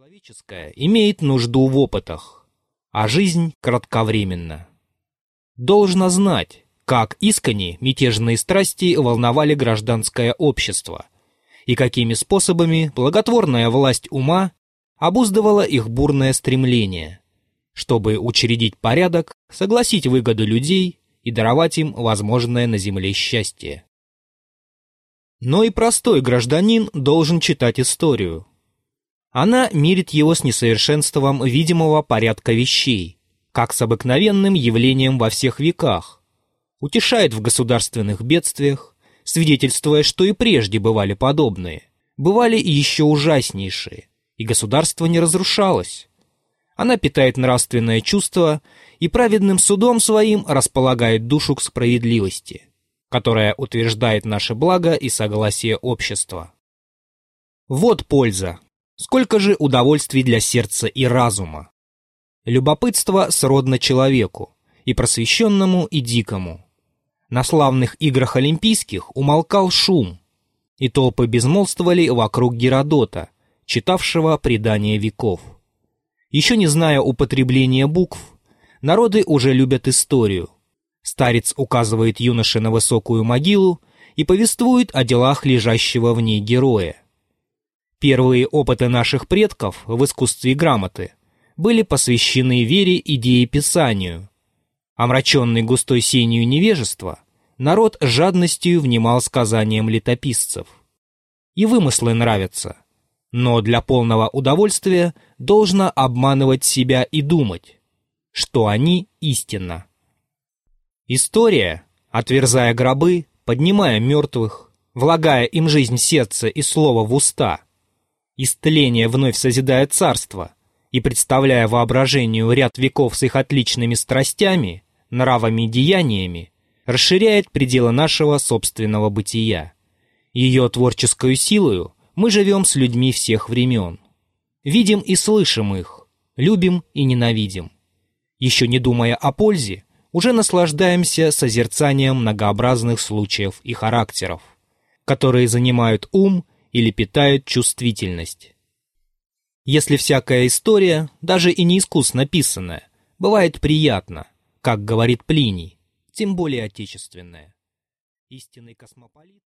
Человеческое имеет нужду в опытах, а жизнь кратковременна. Должно знать, как искренне мятежные страсти волновали гражданское общество и какими способами благотворная власть ума обуздывала их бурное стремление, чтобы учредить порядок, согласить выгоду людей и даровать им возможное на земле счастье. Но и простой гражданин должен читать историю. Она мирит его с несовершенством видимого порядка вещей, как с обыкновенным явлением во всех веках, утешает в государственных бедствиях, свидетельствуя, что и прежде бывали подобные, бывали и еще ужаснейшие, и государство не разрушалось. Она питает нравственное чувство и праведным судом своим располагает душу к справедливости, которая утверждает наше благо и согласие общества. Вот польза, сколько же удовольствий для сердца и разума. Любопытство сродно человеку, и просвещенному, и дикому. На славных играх олимпийских умолкал шум, и толпы безмолвствовали вокруг Геродота, читавшего предания веков. Еще не зная употребления букв, народы уже любят историю. Старец указывает юноше на высокую могилу и повествует о делах лежащего в ней героя. Первые опыты наших предков в искусстве грамоты – были посвящены вере и дееписанию. Омраченный густой сенью невежества, народ жадностью внимал сказаниям летописцев. И вымыслы нравятся, но для полного удовольствия должно обманывать себя и думать, что они истинно. История, отверзая гробы, поднимая мертвых, влагая им жизнь в сердце и слово в уста, истление вновь созидая царство – и представляя воображению ряд веков с их отличными страстями, нравами и деяниями, расширяет пределы нашего собственного бытия. Ее творческую силою мы живем с людьми всех времен. Видим и слышим их, любим и ненавидим. Еще не думая о пользе, уже наслаждаемся созерцанием многообразных случаев и характеров, которые занимают ум или питают чувствительность. Если всякая история, даже и не искусно написанная, бывает приятна, как говорит Плиний, тем более отечественная. Истинный космополит